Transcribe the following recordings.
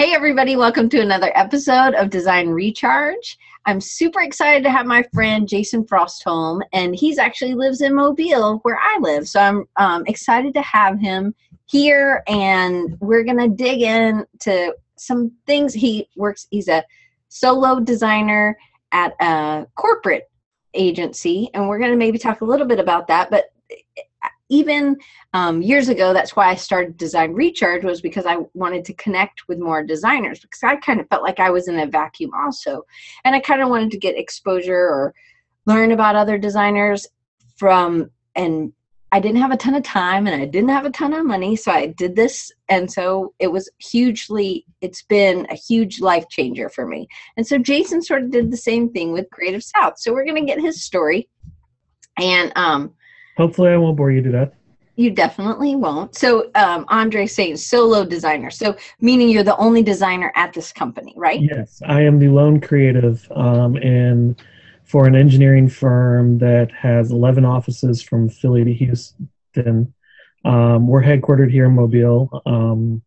Hey, everybody, welcome to another episode of Design Recharge. I'm super excited to have my friend Jason Frostholm, and he's actually lives in Mobile where I live. So I'm um, excited to have him here, and we're going to dig into some things. He works, he's a solo designer at a corporate agency, and we're going to maybe talk a little bit about that. But even um, years ago that's why i started design recharge was because i wanted to connect with more designers because i kind of felt like i was in a vacuum also. And i kind of wanted to get exposure or learn about other designers from and i didn't have a ton of time and i didn't have a ton of money so i did this. And so it was hugely it's been a huge life changer for me. And so jason sort of did the same thing with creative south. So we're going to get his story. And um Hopefully, I won't bore you to death. You definitely won't. So, um, Andre saying solo designer. So, meaning you're the only designer at this company, right? Yes, I am the lone creative, um, and for an engineering firm that has 11 offices from Philly to Houston. Um, we're headquartered here in Mobile. Um,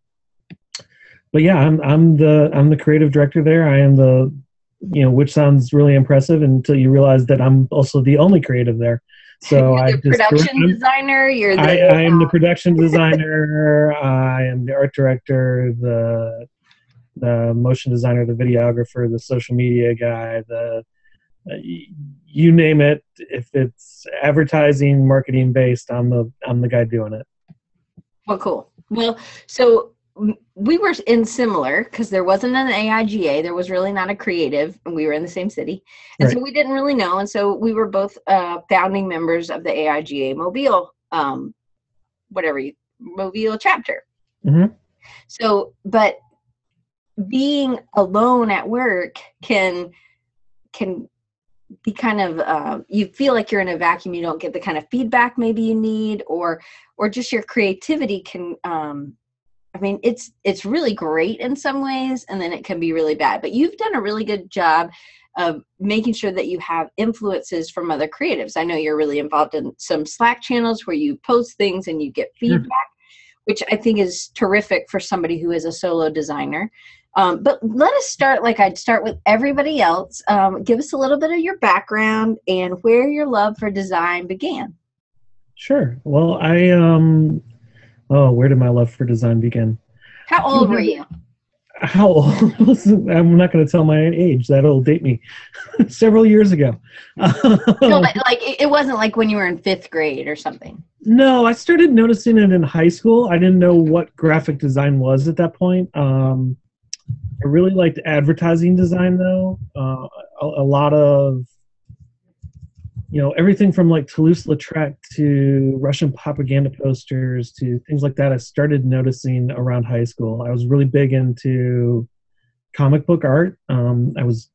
but yeah, I'm I'm the I'm the creative director there. I am the you know, which sounds really impressive until you realize that I'm also the only creative there. So I production designer. You're the, I, I am the production designer. I am the art director, the the motion designer, the videographer, the social media guy, the uh, you name it. If it's advertising, marketing based, I'm the I'm the guy doing it. Well, cool. Well, so we were in similar because there wasn't an AIGA. There was really not a creative, and we were in the same city, and right. so we didn't really know. And so we were both uh, founding members of the AIGA Mobile, um, whatever you, Mobile chapter. Mm-hmm. So, but being alone at work can can be kind of uh, you feel like you're in a vacuum. You don't get the kind of feedback maybe you need, or or just your creativity can um, I mean, it's it's really great in some ways, and then it can be really bad. But you've done a really good job of making sure that you have influences from other creatives. I know you're really involved in some Slack channels where you post things and you get feedback, sure. which I think is terrific for somebody who is a solo designer. Um, but let us start like I'd start with everybody else. Um, give us a little bit of your background and where your love for design began. Sure. Well, I um, Oh, where did my love for design begin? How old were you? How old? I'm not going to tell my age. That'll date me. Several years ago. no, but like it wasn't like when you were in fifth grade or something. No, I started noticing it in high school. I didn't know what graphic design was at that point. Um, I really liked advertising design, though. Uh, a, a lot of you know everything from like Toulouse-Lautrec to Russian propaganda posters to things like that. I started noticing around high school. I was really big into comic book art. Um, I was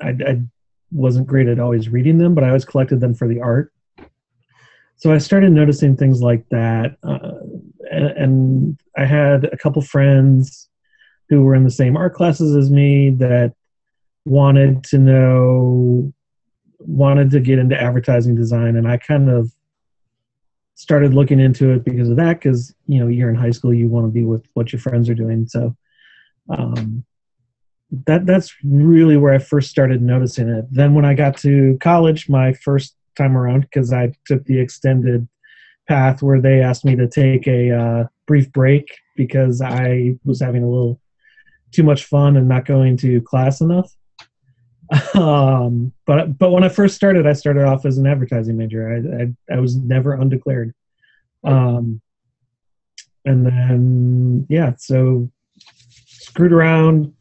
I, I wasn't great at always reading them, but I always collected them for the art. So I started noticing things like that, uh, and, and I had a couple friends who were in the same art classes as me that wanted to know wanted to get into advertising design and I kind of started looking into it because of that because you know you're in high school you want to be with what your friends are doing. So um, that that's really where I first started noticing it. Then when I got to college my first time around because I took the extended path where they asked me to take a uh, brief break because I was having a little too much fun and not going to class enough um, but but when I first started, I started off as an advertising major. I I, I was never undeclared. Um, and then yeah, so screwed around,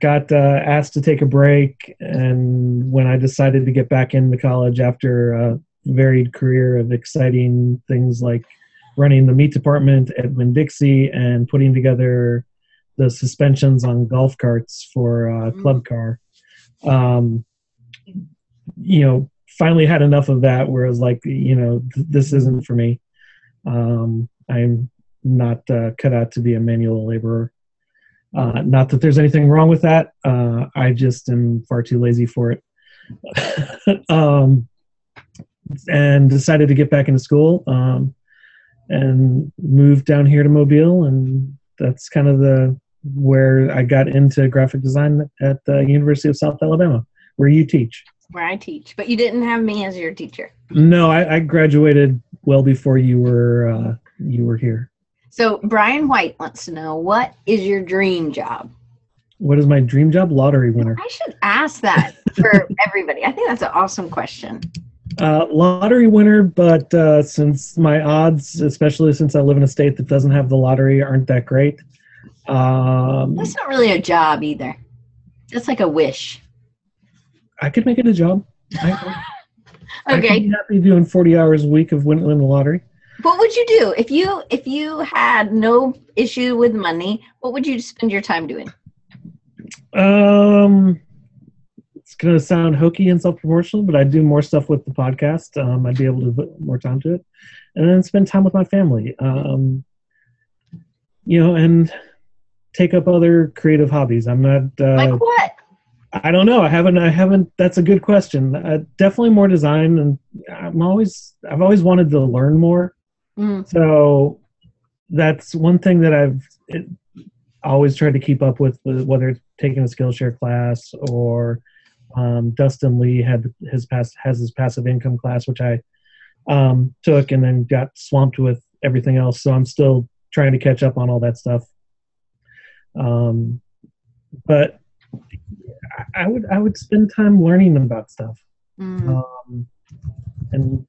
got uh, asked to take a break, and when I decided to get back into college after a varied career of exciting things like running the meat department at Winn Dixie and putting together the suspensions on golf carts for uh, Club Car um, you know, finally had enough of that where like, you know, th- this isn't for me. Um, I'm not uh, cut out to be a manual laborer. Uh, not that there's anything wrong with that. Uh, I just am far too lazy for it. um, and decided to get back into school um, and moved down here to Mobile. And that's kind of the where I got into graphic design at the University of South Alabama, where you teach. Where I teach, but you didn't have me as your teacher. No, I, I graduated well before you were uh, you were here. So Brian White wants to know what is your dream job? What is my dream job? Lottery winner. I should ask that for everybody. I think that's an awesome question. Uh, lottery winner, but uh, since my odds, especially since I live in a state that doesn't have the lottery, aren't that great. Um, That's not really a job either. That's like a wish. I could make it a job. I, I Okay. could be happy doing 40 hours a week of winning the lottery. What would you do if you if you had no issue with money? What would you spend your time doing? Um, it's gonna sound hokey and self-promotional, but I'd do more stuff with the podcast. Um, I'd be able to put more time to it, and then spend time with my family. Um, you know, and take up other creative hobbies. I'm not. Uh, Like what? I don't know. I haven't. I haven't. That's a good question. Uh, definitely more design, and I'm always. I've always wanted to learn more. Mm, So that's one thing that I've it, always tried to keep up with, whether it's taking a Skillshare class or um, Dustin Lee had his pass has his passive income class, which I um, took and then got swamped with everything else. So I'm still trying to catch up on all that stuff. Um, but I- would I would spend time learning about stuff mm. um, and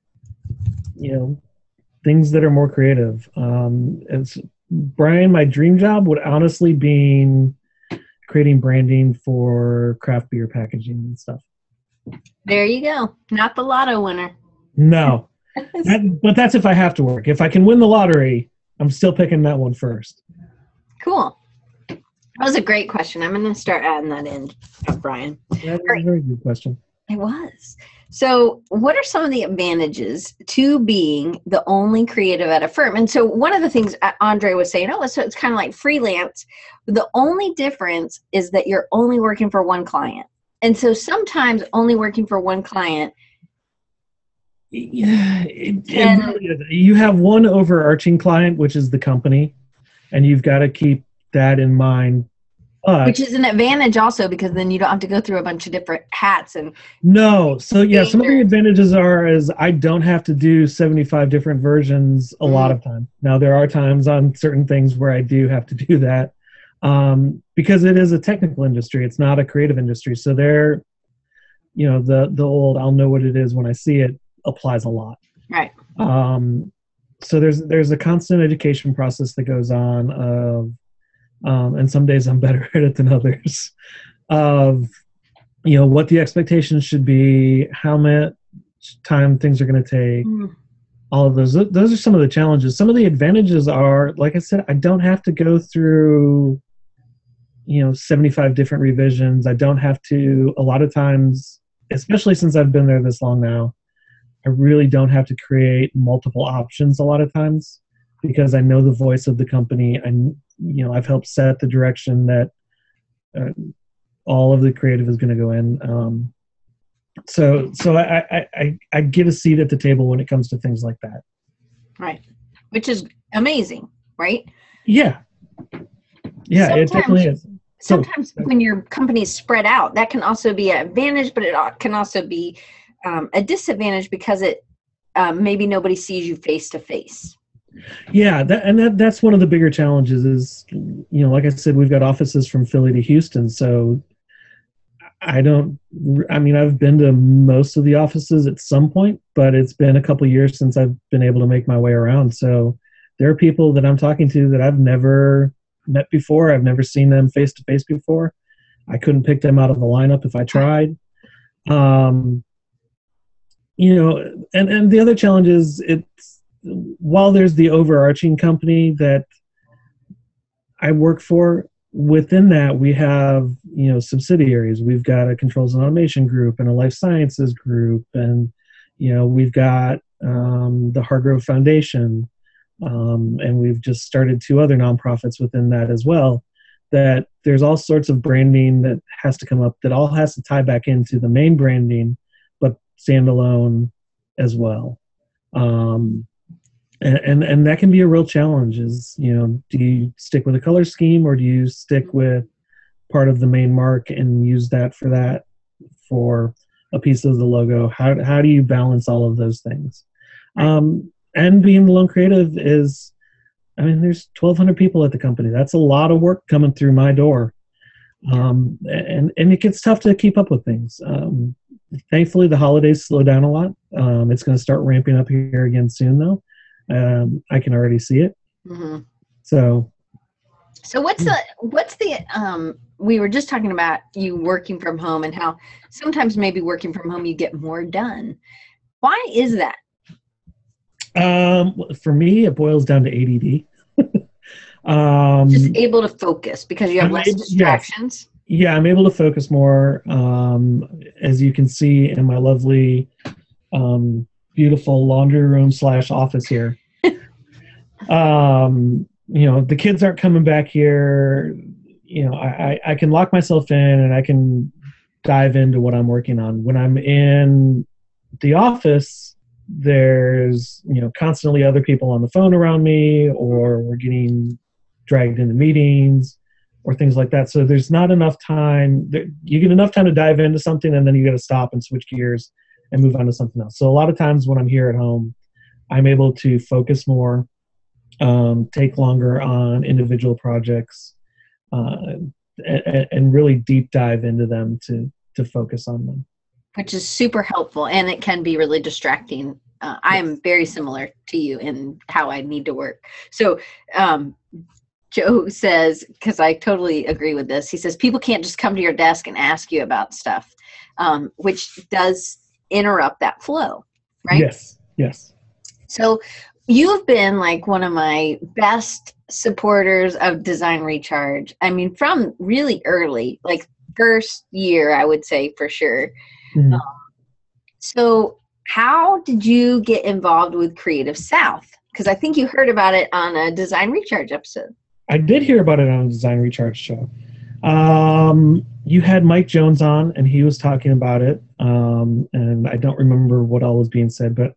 you know things that are more creative. Um, it's Brian. My dream job would honestly be creating branding for craft beer packaging and stuff. There you go. Not the lotto winner. No, that, but that's if I have to work. If I can win the lottery, I'm still picking that one first. Cool. That was a great question. I'm going to start adding that in, uh, Brian. That's a very good question. It was. So, what are some of the advantages to being the only creative at a firm? And so, one of the things uh, Andre was saying, oh, so it's kind of like freelance. The only difference is that you're only working for one client. And so, sometimes only working for one client, Yeah, it, it really you have one overarching client, which is the company, and you've got to keep that in mind. But which is an advantage also because then you don't have to go through a bunch of different hats and No. So yeah, some of the advantages are is I don't have to do 75 different versions a lot of time. Now there are times on certain things where I do have to do that. Um, because it is a technical industry. It's not a creative industry. So there you know, the the old I'll know what it is when I see it applies a lot. right. Um so there's there's a constant education process that goes on of um, and some days I'm better at it than others of you know what the expectations should be, how much time things are going to take, Mm, all of those. Those are some of the challenges. Some of the advantages are, like I said, I don't have to go through you know 75 different revisions. I don't have to. A lot of times, especially since I've been there this long now, I really don't have to create multiple options a lot of times because I know the voice of the company. and you know I've helped set the direction that uh, all of the creative is going to go in. Um, so so I, I I I get a seat at the table when it comes to things like that. Right. Which is amazing, right? Yeah, yeah, it Sometimes- definitely is. So- sometimes when your company's spread out that can also be an advantage but it can also be um, a disadvantage because it um, maybe nobody sees you face to face Yeah, that, and that that's one of the bigger challenges is you know, like I said, we've got offices from Philly to Houston, so I don't. I mean, I've been to most of the offices at some point, but it's been a couple years since I've been able to make my way around. So there are people that I'm talking to that I've never met before. I've never seen them face to face before. I couldn't pick them out of the lineup if I tried. Um, you know, and and the other challenge is it's while there's the overarching company that I work for, within that we have you know subsidiaries. We've got a controls and automation group and a life sciences group, and you know we've got um, the Hargrove Foundation, um, and we've just started two other nonprofits within that as well. That there's all sorts of branding that has to come up that all has to tie back into the main branding, but standalone as well. Um, and, and and that can be a real challenge. Is you know, do you stick with a color scheme or do you stick with part of the main mark and use that for that for a piece of the logo? How how do you balance all of those things? Um, and being the lone creative is, I mean, there's 1,200 people at the company. That's a lot of work coming through my door, um, and and it gets tough to keep up with things. Um, thankfully, the holidays slow down a lot. Um, it's going to start ramping up here again soon, though. Um, I can already see it. Mm-hmm. So So what's the what's the um we were just talking about you working from home and how sometimes maybe working from home you get more done. Why is that? um, for me, it boils down to ADD. um, Just able to focus because you have I'm less able- yes. distractions. yeah i'm able to focus more um, as you can see in my lovely um, beautiful laundry room slash office here um, you know the kids aren't coming back here you know I, I i can lock myself in and i can dive into what i'm working on when i'm in the office there's you know constantly other people on the phone around me or we're getting dragged into meetings or things like that. So there's not enough time. You get enough time to dive into something, and then you got to stop and switch gears and move on to something else. So a lot of times when I'm here at home, I'm able to focus more, um, take longer on individual projects, uh, and, and really deep dive into them to to focus on them. which is super helpful and it can be really distracting. Uh, I am very similar to you in how I need to work. So, um, Joe says, because I totally agree with this, he says people can't just come to your desk and ask you about stuff, um, which does interrupt that flow, right? Yes. Yes. So you've been like one of my best supporters of Design Recharge. I mean, from really early, like first year, I would say for sure. Mhm. So, how did you get involved with Creative South? Because I think you heard about it on a Design Recharge episode. I did hear about it on a Design Recharge show. Um, you had Mike Jones on, and he was talking about it. Um, and I don't remember what all was being said, but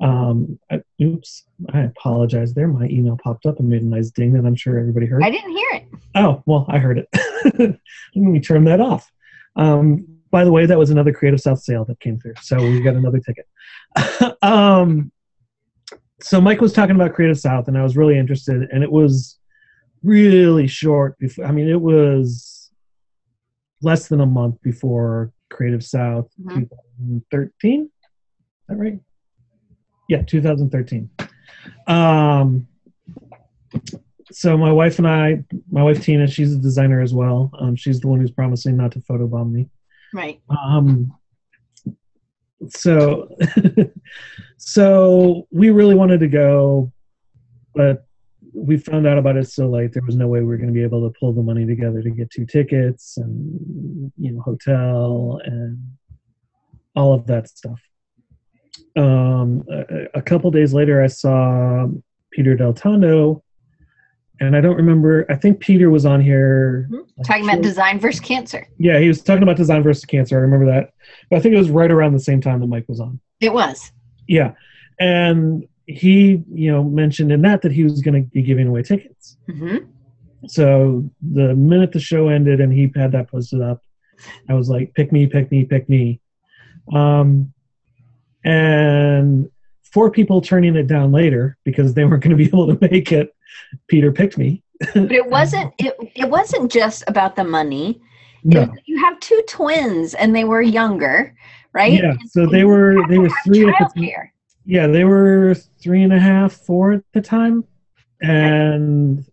um, I, oops, I apologize. There, my email popped up and made a nice ding that I'm sure everybody heard. I didn't hear it. Oh, well, I heard it. Let me turn that off. Um, by the way, that was another Creative South sale that came through, so we got another ticket. um, so Mike was talking about Creative South, and I was really interested, and it was really short. Before, I mean, it was less than a month before Creative South, Mhm. 2013. Is that right? Yeah, 2013. Um, so my wife and I, my wife Tina, she's a designer as well. Um, she's the one who's promising not to photobomb me. Right. Um, so, so we really wanted to go, but we found out about it so late. There was no way we were going to be able to pull the money together to get two tickets and you know hotel and all of that stuff. Um, a, a couple days later, I saw Peter Deltondo, and I don't remember. I think Peter was on here like, Talking about short- design versus cancer. yeah, he was talking about design versus cancer. I remember that. But I think it was right around the same time that Mike was on. It was. Yeah. And he, you know, mentioned in that that he was going to be giving away tickets. hmm So the minute the show ended and he had that posted up, I was like, pick me, pick me, pick me. Um, and four people turning it down later because they weren't going to be able to make it, Peter picked me. But it wasn't. It it wasn't just about the money. No. It- you have two twins, and they were younger, right? Yeah. So they were they were three at the time. Yeah they were three and a half four at the time. And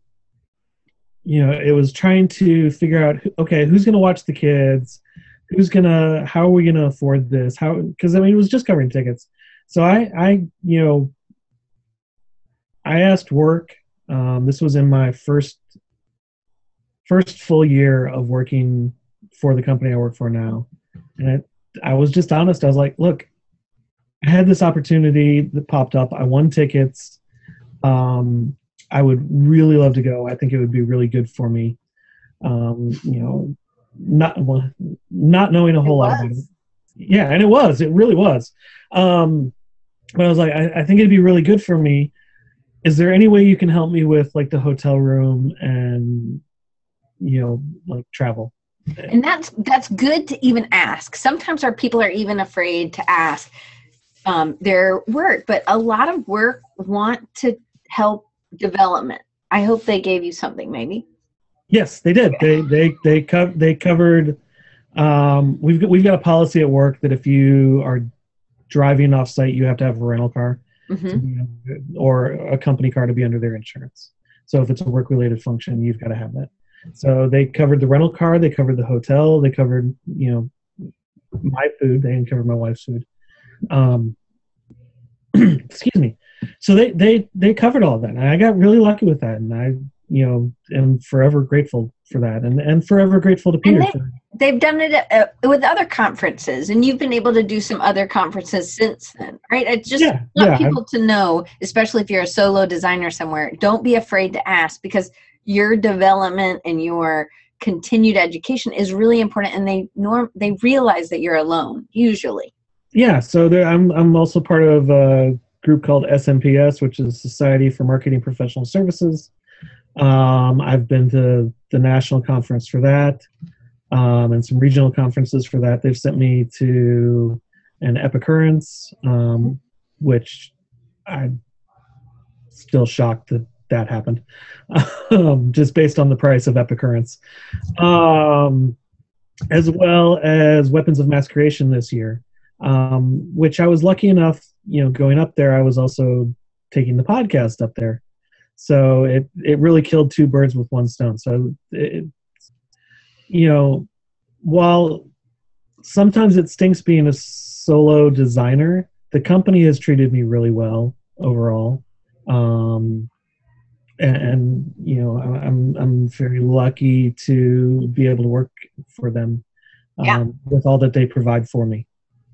you know it was trying to figure out okay who's going to watch the kids? Who's going to how are we going to afford this? How because i mean it was just covering tickets. So i i you know i asked work. Um, this was in my first first full year of working for the company i work for now. And i was just honest. I was like look I had this opportunity that popped up. I won tickets. Um, I would really love to go. I think it would be really good for me. Um, you know, not well, not knowing a whole lot about it. Yeah, and it was. It really was. Um, but I was like, I, I think it'd be really good for me. is there any way you can help me with like the hotel room and you know like travel and that's that's good to even ask sometimes our people are even afraid to ask um, their work but a lot of work want to help development i hope they gave you something maybe yes they did they they they, co- they covered um, we've got, we've got a policy at work that if you are driving off site you have to have a rental car mm-hmm. or a company car to be under their insurance so if it's a work related function you've got to have that so they covered the rental car, they covered the hotel, they covered you know my food. They didn't cover my wife's food. Um, excuse me. So they they they covered all that, and I got really lucky with that, and I you know am forever grateful for that, and and forever grateful to Peter. They, have done it uh, with other conferences, and you've been able to do some other conferences since then, right? I just yeah, want yeah, people I, to know, especially if you're a solo designer somewhere. Don't be afraid to ask because your development and your continued education is really important and they norm they realize that you're alone usually yeah so there, i'm i'm also part of a group called smps which is society for marketing professional services. Um, i've been to the national conference for that um, and some regional conferences for that. They've sent me to an epicurrence um, which i'm still shocked that that happened, um, just based on the price of Epicurrence, um, as well as Weapons of Mass Creation this year, um, which I was lucky enough, you know, going up there, I was also taking the podcast up there. So it, it really killed two birds with one stone. So, it, you know, while sometimes it stinks being a solo designer, the company has treated me really well overall. Um, and, and you know I'm I'm very lucky to be able to work for them um, yeah. with all that they provide for me.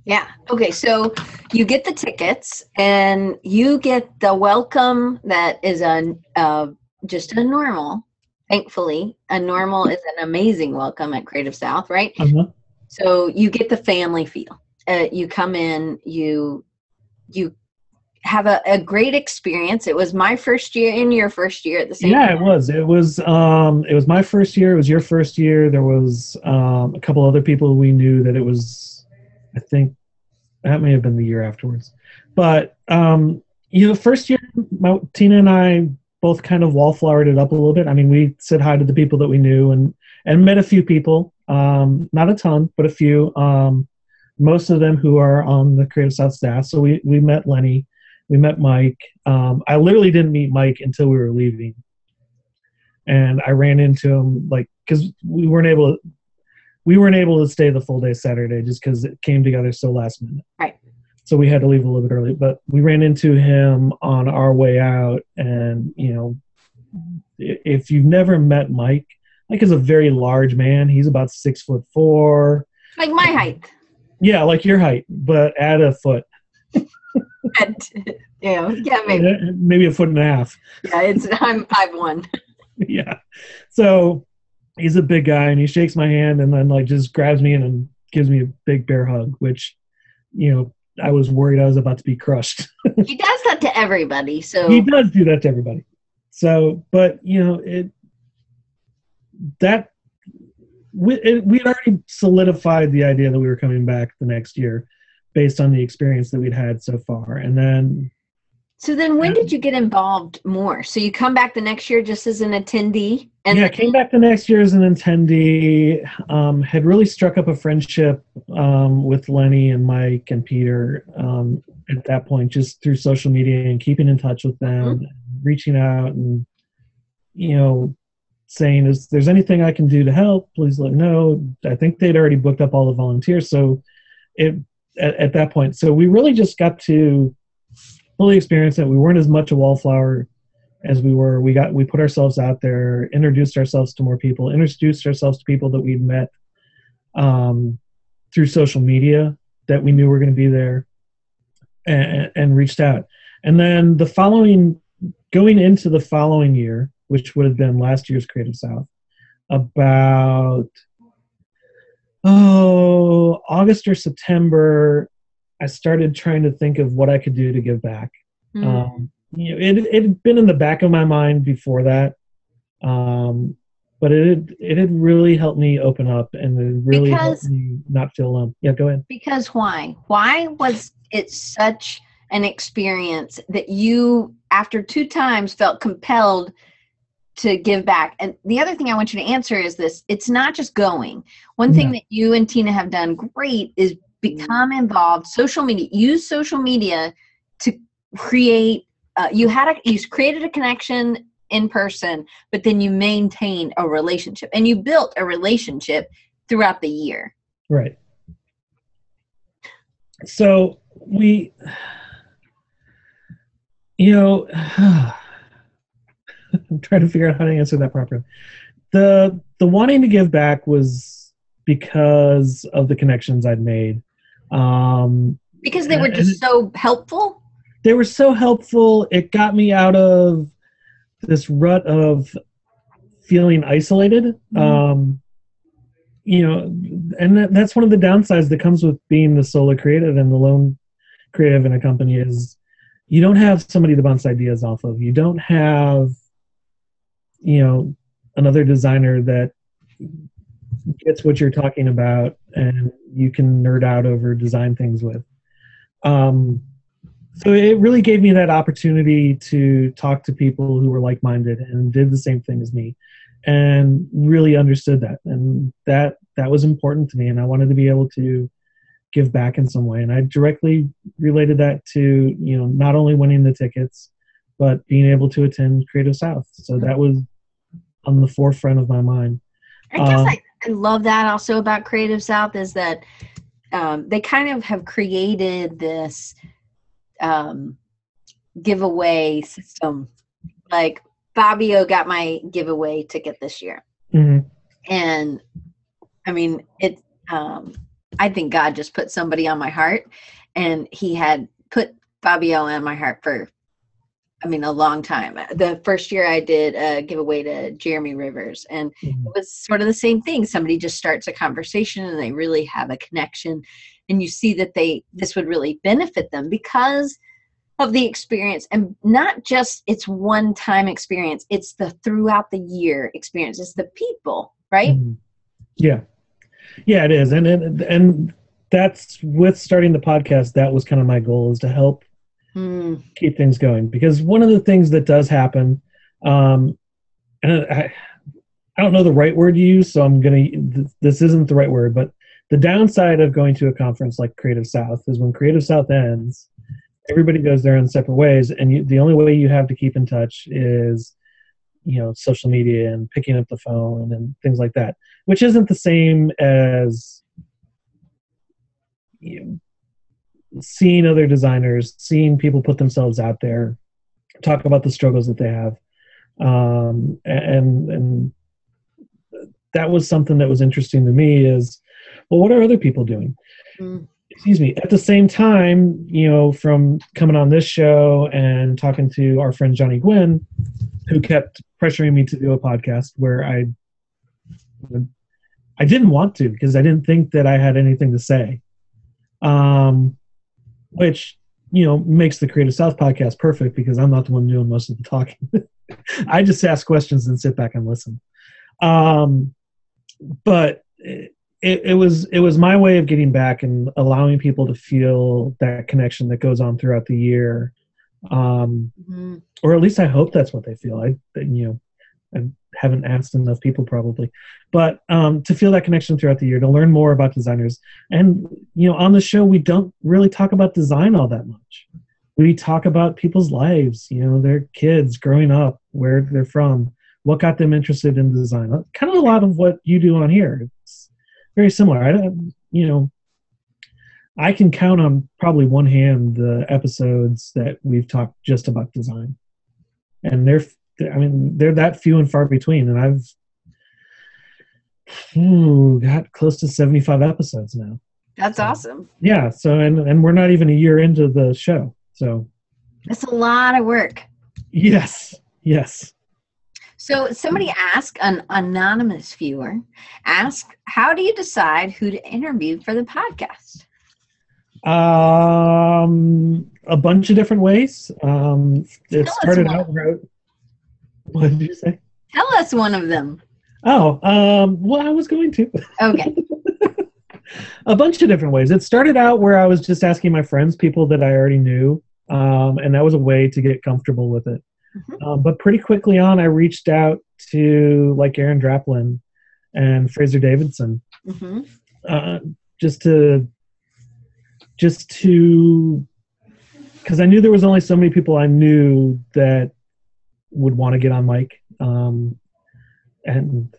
Yeah. Okay. So you get the tickets and you get the welcome that is a uh, just a normal. Thankfully, a normal is an amazing welcome at Creative South, right? Uh-huh. So you get the family feel. Uh, you come in, you you have a, a great experience. It was my first year in your first year at the same yeah, time. it was. It was um it was my first year, it was your first year. There was um a couple other people we knew that it was I think that may have been the year afterwards. But um you know, first year my Tina and I both kind of wallflowered it up a little bit. I mean, we said hi to the people that we knew and and met a few people. Um not a ton, but a few. Um most of them who are on the Creative South staff. So we we met Lenny we met Mike. Um, I literally didn't meet Mike until we were leaving, and I ran into him like because we weren't able to we weren't able to stay the full day Saturday just because it came together so last minute. Right. So we had to leave a little bit early, but we ran into him on our way out, and you know, if you've never met Mike, Mike is a very large man. He's about six foot four. Like my height. Yeah, like your height, but add a foot. yeah, yeah, maybe maybe a foot and a half. Yeah, it's I'm five one. yeah, so he's a big guy, and he shakes my hand, and then like just grabs me and gives me a big bear hug, which you know I was worried I was about to be crushed. he does that to everybody, so he does do that to everybody. So, but you know it that we it, we had already solidified the idea that we were coming back the next year based on the experience that we'd had so far. And then so then when did you get involved more? So you come back the next year just as an attendee? And yeah, came back the next year as an attendee. Um, had really struck up a friendship um, with Lenny and Mike and Peter um, at that point, just through social media and keeping in touch with them, mm-hmm. reaching out and, you know, saying, "Is there's anything I can do to help? Please let me know." I think they'd already booked up all the volunteers, so it at, at that point. So we really just got to fully experienced it. We weren't as much a wallflower as we were. We got we put ourselves out there, introduced ourselves to more people, introduced ourselves to people that we'd met um, through social media that we knew were going to be there, and, and reached out. And then the following, going into the following year, which would have been last year's Creative South, about oh, August or September, I started trying to think of what I could do to give back. Mm. Um, you know, it it had been in the back of my mind before that, um, but it had, it had really helped me open up and it really Because- helped me not feel alone. Yeah, go ahead. Because why? Why was it such an experience that you, after two times, felt compelled to give back? And the other thing I want you to answer is this it's not just going. One thing that you and Tina have done great is become involved, social media, use social media to create. Uh, you had a you created a connection in person, but then you maintained a relationship and you built a relationship throughout the year. Right. So we, you know, I'm trying to figure out how to answer that properly. The the wanting to give back was because of the connections I'd made. Um, because they were just so helpful they were so helpful. It got me out of this rut of feeling isolated. Mhm. Um, you know, and that, that's one of the downsides that comes with being the solo creative and the lone creative in a company is you don't have somebody to bounce ideas off of. You don't have, you know, another designer that gets what you're talking about and you can nerd out over design things with. Um, so it really gave me that opportunity to talk to people who were like-minded and did the same thing as me and really understood that. And that that was important to me and i wanted to be able to give back in some way. And i directly related that to you know not only winning the tickets but being able to attend creative south. So that was on the forefront of my mind. I guess Um, I, I love that also about creative south is that um, they kind of have created this um, giveaway system like fabio got my giveaway ticket this year Mhm. and i mean it um i think god just put somebody on my heart and he had put fabio on my heart for i mean a long time the first year i did a giveaway to jeremy rivers and Mhm. it was sort of the same thing somebody just starts a conversation and they really have a connection and you see that they this would really benefit them because of the experience and not just it's one time experience it's the throughout the year experience it's the people right Mhm. Yeah, yeah, it is, and and and that's with starting the podcast. That was kind of my goal is to help Mm, keep things going because one of the things that does happen, um, and I, I don't know the right word to use, so I'm gonna. This isn't the right word, but the downside of going to a conference like Creative South is when Creative South ends, everybody goes their own separate ways, and you, the only way you have to keep in touch is, you know, social media and picking up the phone and things like that, which isn't the same as you seeing other designers, seeing people put themselves out there, talk about the struggles that they have, um, and and that was something that was interesting to me. Is well, what are other people doing? mm, excuse me at the same time you know from coming on this show and talking to our friend johnny gwynn who kept pressuring me to do a podcast where i i didn't want to because i didn't think that i had anything to say um which you know makes the creative south podcast perfect because i'm not the one doing most of the talking. I just ask questions and sit back and listen. Um but it, it was it was my way of getting back and allowing people to feel that connection that goes on throughout the year. Um mm. or at least i hope that's what they feel. I you know haven't asked enough people probably. But um to feel that connection throughout the year to learn more about designers. And you know on the show we don't really talk about design all that much. We talk about people's lives you know their kids growing up where they're from what got them interested in design. Kind of a lot of what you do on here. It's very similar. I don't you know i can count on probably one hand the episodes that we've talked just about design. And they're i mean they're that few and far between and i've ooh, got close to 75 episodes now. That's awesome. yeah so and and we're not even a year into the show so. That's a lot of work. Yes yes. So somebody asked an anonymous viewer ask how do you decide who to interview for the podcast? Um, a bunch of different ways. Um, it started out. What did you say? Tell us one of them. Oh, um, well, I was going to. Okay. a bunch of different ways. It started out where I was just asking my friends, people that I already knew, um, and that was a way to get comfortable with it. Mhm. Um, but pretty quickly on, I reached out to like Aaron Draplin and Fraser Davidson, hmm uh, just to just to because I knew there was only so many people I knew that would want to get on mic, um, and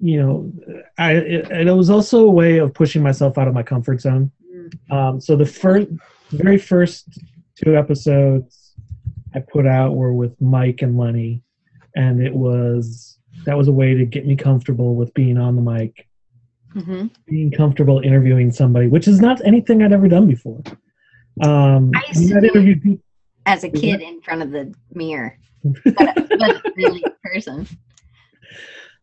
you know, I it, it was also a way of pushing myself out of my comfort zone. Um, so the first, very first two episodes I put out were with Mike and Lenny, and it was that was a way to get me comfortable with being on the mic, hmm being comfortable interviewing somebody, which is not anything I'd ever done before. Um, I used to I'd interviewed people- As a kid in front of the mirror, but, but really person.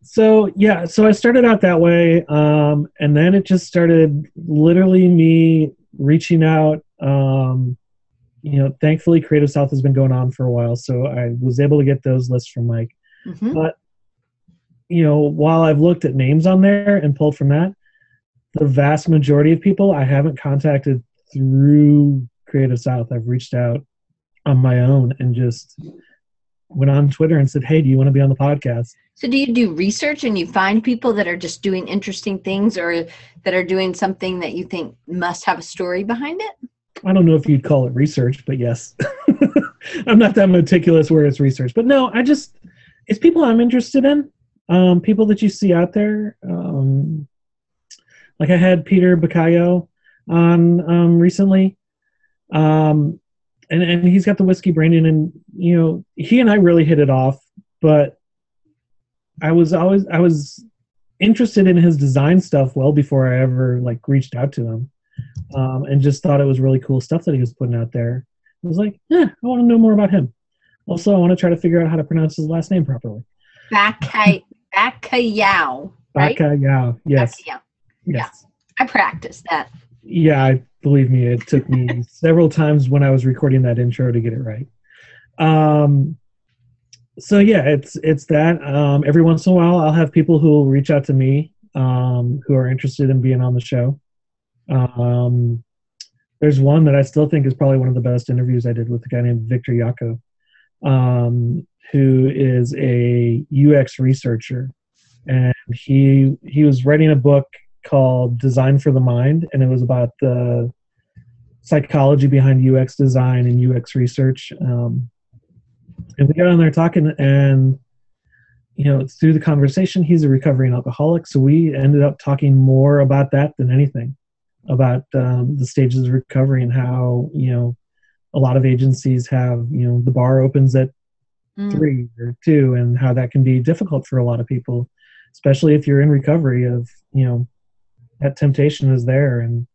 so yeah so i started out that way um, and then it just started literally me reaching out um, you know thankfully creative south has been going on for a while so i was able to get those lists from mike. Hmm but you know while i've looked at names on there and pulled from that the vast majority of people i haven't contacted through creative south i've reached out on my own and just went on twitter and said hey do you want to be on the podcast So, do you do research and you find people that are just doing interesting things or that are doing something that you think must have a story behind it? I don't know if you'd call it research, but yes. I'm not that meticulous where it's research. But no, I just, it's people I'm interested in, um, people that you see out there. Um, like I had Peter Bacayo on um, recently. Um, and, and he's got the whiskey branding, and, you know, he and I really hit it off. But I was always, I was interested in his design stuff well before I ever like reached out to him um, and just thought it was really cool stuff that he was putting out there. I was like, yeah, I want to know more about him. Also, I want to try to figure out how to pronounce his last name properly. Bacay, Bacayao, right? Bakayao. Yes. Yes. I practiced that. Yeah, I believe me, it took me several times when I was recording that intro to get it right. Um, so yeah, it's it's that. Um, every once in a while, I'll have people who will reach out to me um, who are interested in being on the show. Um, there's one that I still think is probably one of the best interviews I did with a guy named Victor Yocco, um, who is a UX researcher, and he he was writing a book called Design for the Mind, and it was about the psychology behind UX design and UX research. Um, and we got on there talking, and you know, through the conversation, he's a recovering alcoholic, so we ended up talking more about that than anything, about um, the stages of recovery and how you know a lot of agencies have you know the bar opens at Mm. three or two and how that can be difficult for a lot of people especially if you're in recovery of you know that temptation is there and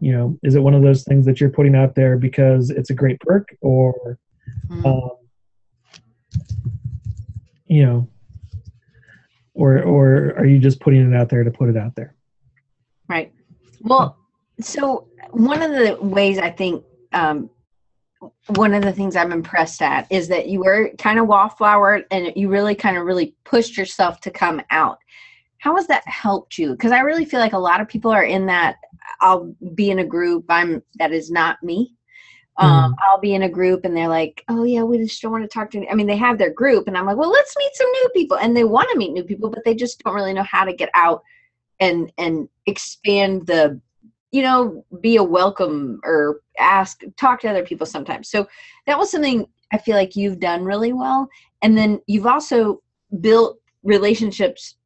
you know is it one of those things that you're putting out there because it's a great perk or Mm. um, you know or or are you just putting it out there to put it out there Right. Well, so one of the ways I think, um, one of the things I'm impressed at is that you were kind of wallflower and you really kind of really pushed yourself to come out. How has that helped you? Because I really feel like a lot of people are in that. I'll be in a group. I'm that is not me. Um, I'll be in a group and they're like, "Oh yeah, we just don't want to talk to." I mean, they have their group, and I'm like, "Well, let's meet some new people," and they want to meet new people, but they just don't really know how to get out and and expand the you know be a welcome or ask talk to other people sometimes so that was something i feel like you've done really well and then you've also built relationships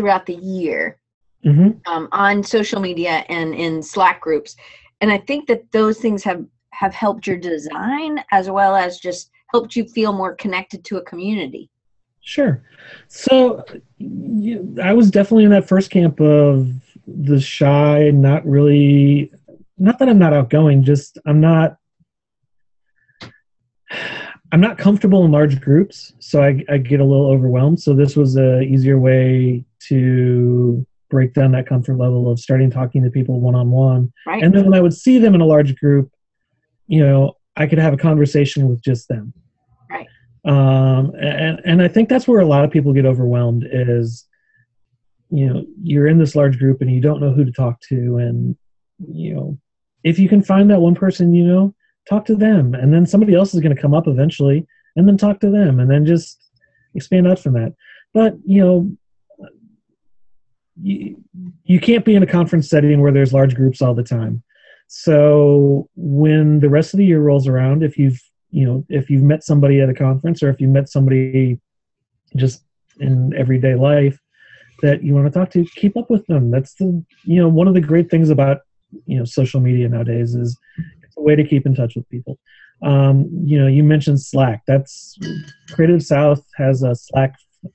throughout the year mm-hmm. um, on social media and in slack groups and i think that those things have have helped your design as well as just helped you feel more connected to a community Sure. So you, I was definitely in that first camp of the shy, not really, not that I'm not outgoing, just I'm not, I'm not comfortable in large groups. So I, I get a little overwhelmed. So this was a easier way to break down that comfort level of starting talking to people one on one. And then when I would see them in a large group, you know, I could have a conversation with just them. Right. Um, and and I think that's where a lot of people get overwhelmed is, you know, you're in this large group and you don't know who to talk to, and you know, if you can find that one person you know, talk to them, and then somebody else is going to come up eventually, and then talk to them, and then just expand out from that. But you know, you, you can't be in a conference setting where there's large groups all the time. So when the rest of the year rolls around, if you've you know if you've met somebody at a conference or if you met somebody just in everyday life that you want to talk to, keep up with them. That's the you know one of the great things about you know social media nowadays is it's a way to keep in touch with people. Um, you know, you mentioned Slack. That's Creative South has a Slack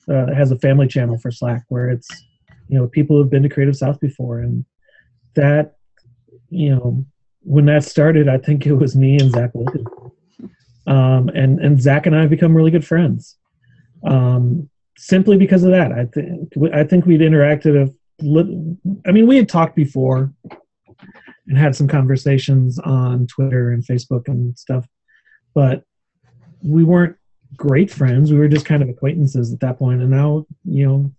uh, has a family channel for Slack where it's you know people who've been to Creative South before, and that you know when that started, I think it was me and Zach Wilkin, um, and and Zach and I have become really good friends, um, simply because of that. I think I think we'd interacted a little. I mean, we had talked before and had some conversations on Twitter and Facebook and stuff, but we weren't great friends. We were just kind of acquaintances at that point. And now, you know,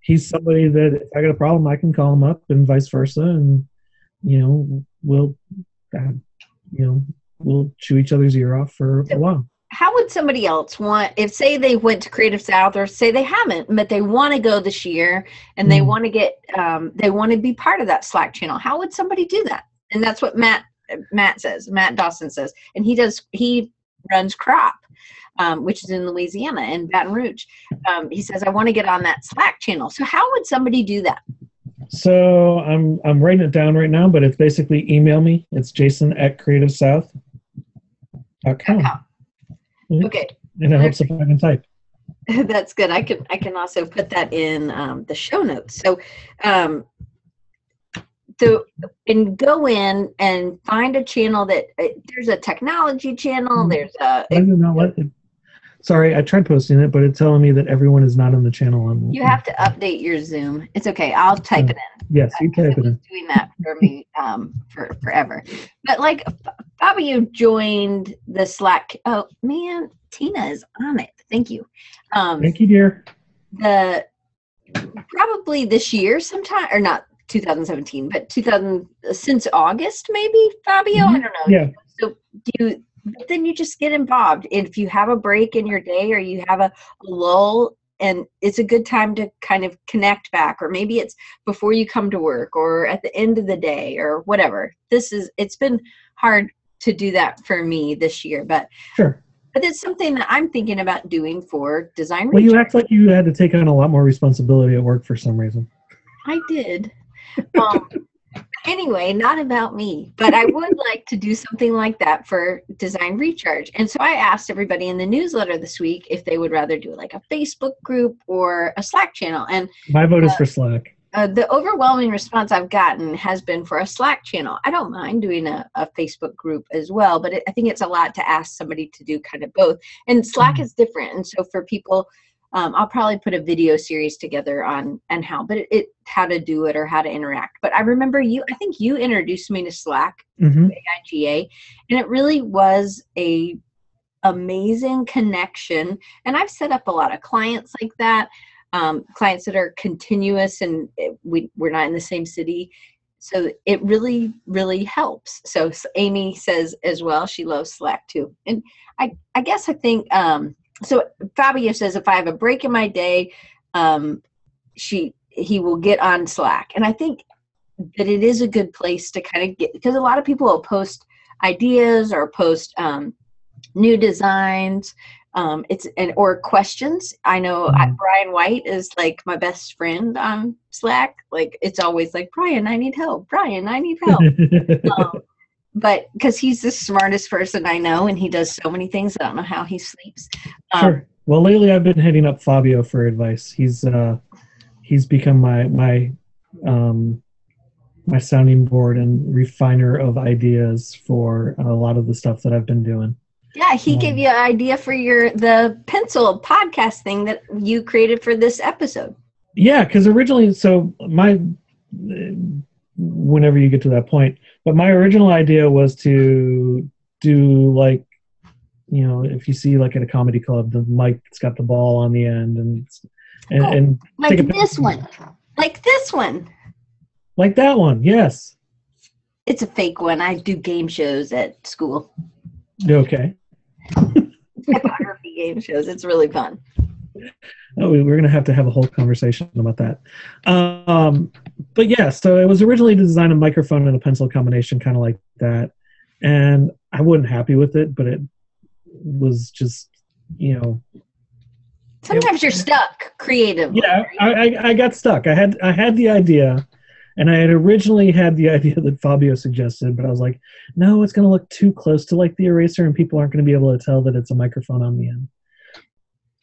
he's somebody that if I got a problem, I can call him up and vice versa. And, you know, we'll, uh, you know, we'll chew each other's ear off for a while. How would somebody else want, if say they went to Creative South or say they haven't, but they want to go this year and they Mm. want to get, um, they want to be part of that Slack channel, how would somebody do that? And that's what Matt, Matt says, Matt Dawson says. And he does, he runs Crop, um, which is in Louisiana in Baton Rouge. Um, he says, I want to get on that Slack channel. So how would somebody do that? So I'm I'm writing it down right now, but it's basically email me. It's Jason at creativesouth.com. Mhm. Okay. And it helps if I can type. That's good. I can I can also put that in um, the show notes. So, um, the and go in and find a channel that uh, there's a technology channel. Mhm. There's a I did not let it. Sorry, I tried posting it, but it's telling me that everyone is not in the channel. You have to update your Zoom. It's okay. I'll type it in. Yes, you type it in. doing that for me um, for forever. But like Fabio joined the Slack. Oh man, Tina is on it. Thank you. Um, Thank you, dear. the probably this year sometime or not 2017 but 2000 since august maybe fabio i Mhm. don't know Yeah. so do you but then you just get involved if you have a break in your day or you have a, a lull and it's a good time to kind of connect back or maybe it's before you come to work or at the end of the day or whatever this is it's been hard to do that for me this year but Sure. but it's something that i'm thinking about doing for design Well, you act like you had to take on a lot more responsibility at work for some reason. I did. Um, anyway, not about me, but I would like to do something like that for Design Recharge. And so I asked everybody in the newsletter this week if they would rather do like a Facebook group or a Slack channel. And My vote is for Slack. uh, the overwhelming response I've gotten has been for a Slack channel. I don't mind doing a, a Facebook group as well, but it, I think it's a lot to ask somebody to do kind of both. And Slack Mhm. is different, and so for people, um, I'll probably put a video series together on and how, but it, it how to do it or how to interact. But I remember you. I think you introduced me to Slack hmm IGA, and it really was a amazing connection. And I've set up a lot of clients like that, um, clients that are continuous, and it, we we're not in the same city, so it really really helps. So Amy says as well she loves Slack too, and I I guess I think um, so. Fabio says if I have a break in my day, um, she he will get on Slack, and I think that it is a good place to kind of get because a lot of people will post ideas or post um, new designs um, it's and or questions i know I, Mhm. brian white is like my best friend on slack like it's always like brian i need help brian i need help um, but because he's the smartest person i know and he does so many things i don't know how he sleeps um, sure. Well, lately I've been hitting up Fabio for advice. He's uh, he's become my my um, my sounding board and refiner of ideas for a lot of the stuff that I've been doing. yeah he gave Um, you an idea for your the pencil podcast thing that you created for this episode Yeah, because originally, so my whenever you get to that point, but my original idea was to do like you know if you see like at a comedy club the mic that's got the ball on the end and and, Oh, and Like this one. Like this one. like that one yes It's a fake one. I do game shows at school. okay Typography game shows. It's really fun. Oh, we- we're gonna have to have a whole conversation about that. Um, but yeah, so it was originally to design a microphone and a pencil combination, kind of like that, and I wasn't happy with it, but it was just, you know, Sometimes you're stuck creatively. yeah, I, I, I got stuck. I had I had the idea, and I had originally had the idea that Fabio suggested, but I was like, no, it's gonna look too close to like the eraser, and people aren't gonna be able to tell that it's a microphone on the end.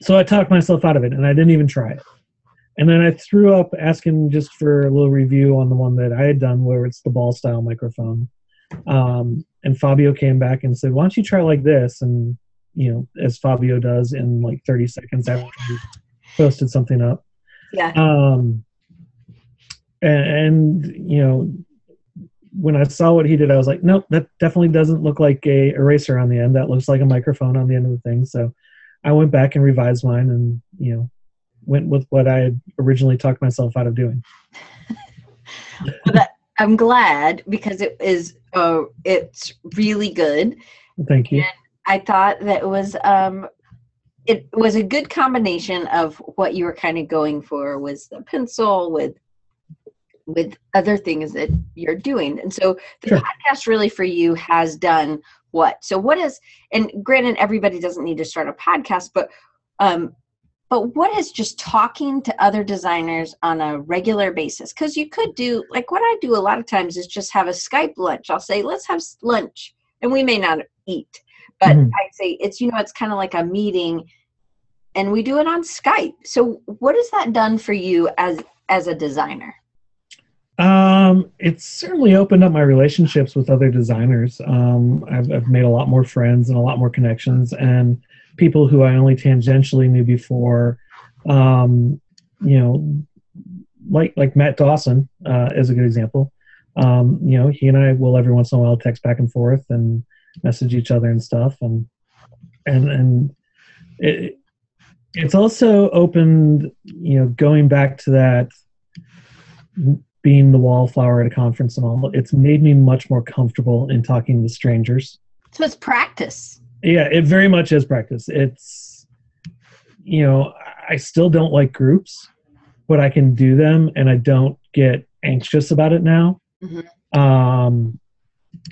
So I talked myself out of it, and I didn't even try it. And then I threw up asking just for a little review on the one that I had done, where it's the ball style microphone. Um, and Fabio came back and said, "Why don't you try like this?" And you know, as Fabio does in like 30 seconds after he posted something up. Yeah. Um, and, and you know, when I saw what he did, I was like, nope, that definitely doesn't look like a eraser on the end. That looks like a microphone on the end of the thing. So I went back and revised mine, and you know, went with what I had originally talked myself out of doing. Well, that, I'm glad because it is uh it's really good. Thank you. I thought that it was um it was a good combination of what you were kind of going for was the pencil with with other things that you're doing. And so the Sure. podcast really for you has done what? So what is and granted everybody doesn't need to start a podcast, but um but what is just talking to other designers on a regular basis? Because you could do like what I do a lot of times is just have a Skype lunch. I'll say, let's have lunch. And we may not eat, but Mhm. I say it's, you know, it's kind of like a meeting and we do it on Skype. So what has that done for you as as a designer? Um, it's certainly opened up my relationships with other designers. Um, I've, I've made a lot more friends and a lot more connections, and people who I only tangentially knew before. Um, you know, like like Matt Dawson uh, is a good example. Um, you know, he and I will every once in a while text back and forth and message each other and stuff, and and and it, it's also opened. You know, going back to that being the wallflower at a conference and all, it's made me much more comfortable in talking to strangers. So it's practice. Yeah, it very much is practice. It's, you know, I still don't like groups, but I can do them and I don't get anxious about it now. Mhm. Um,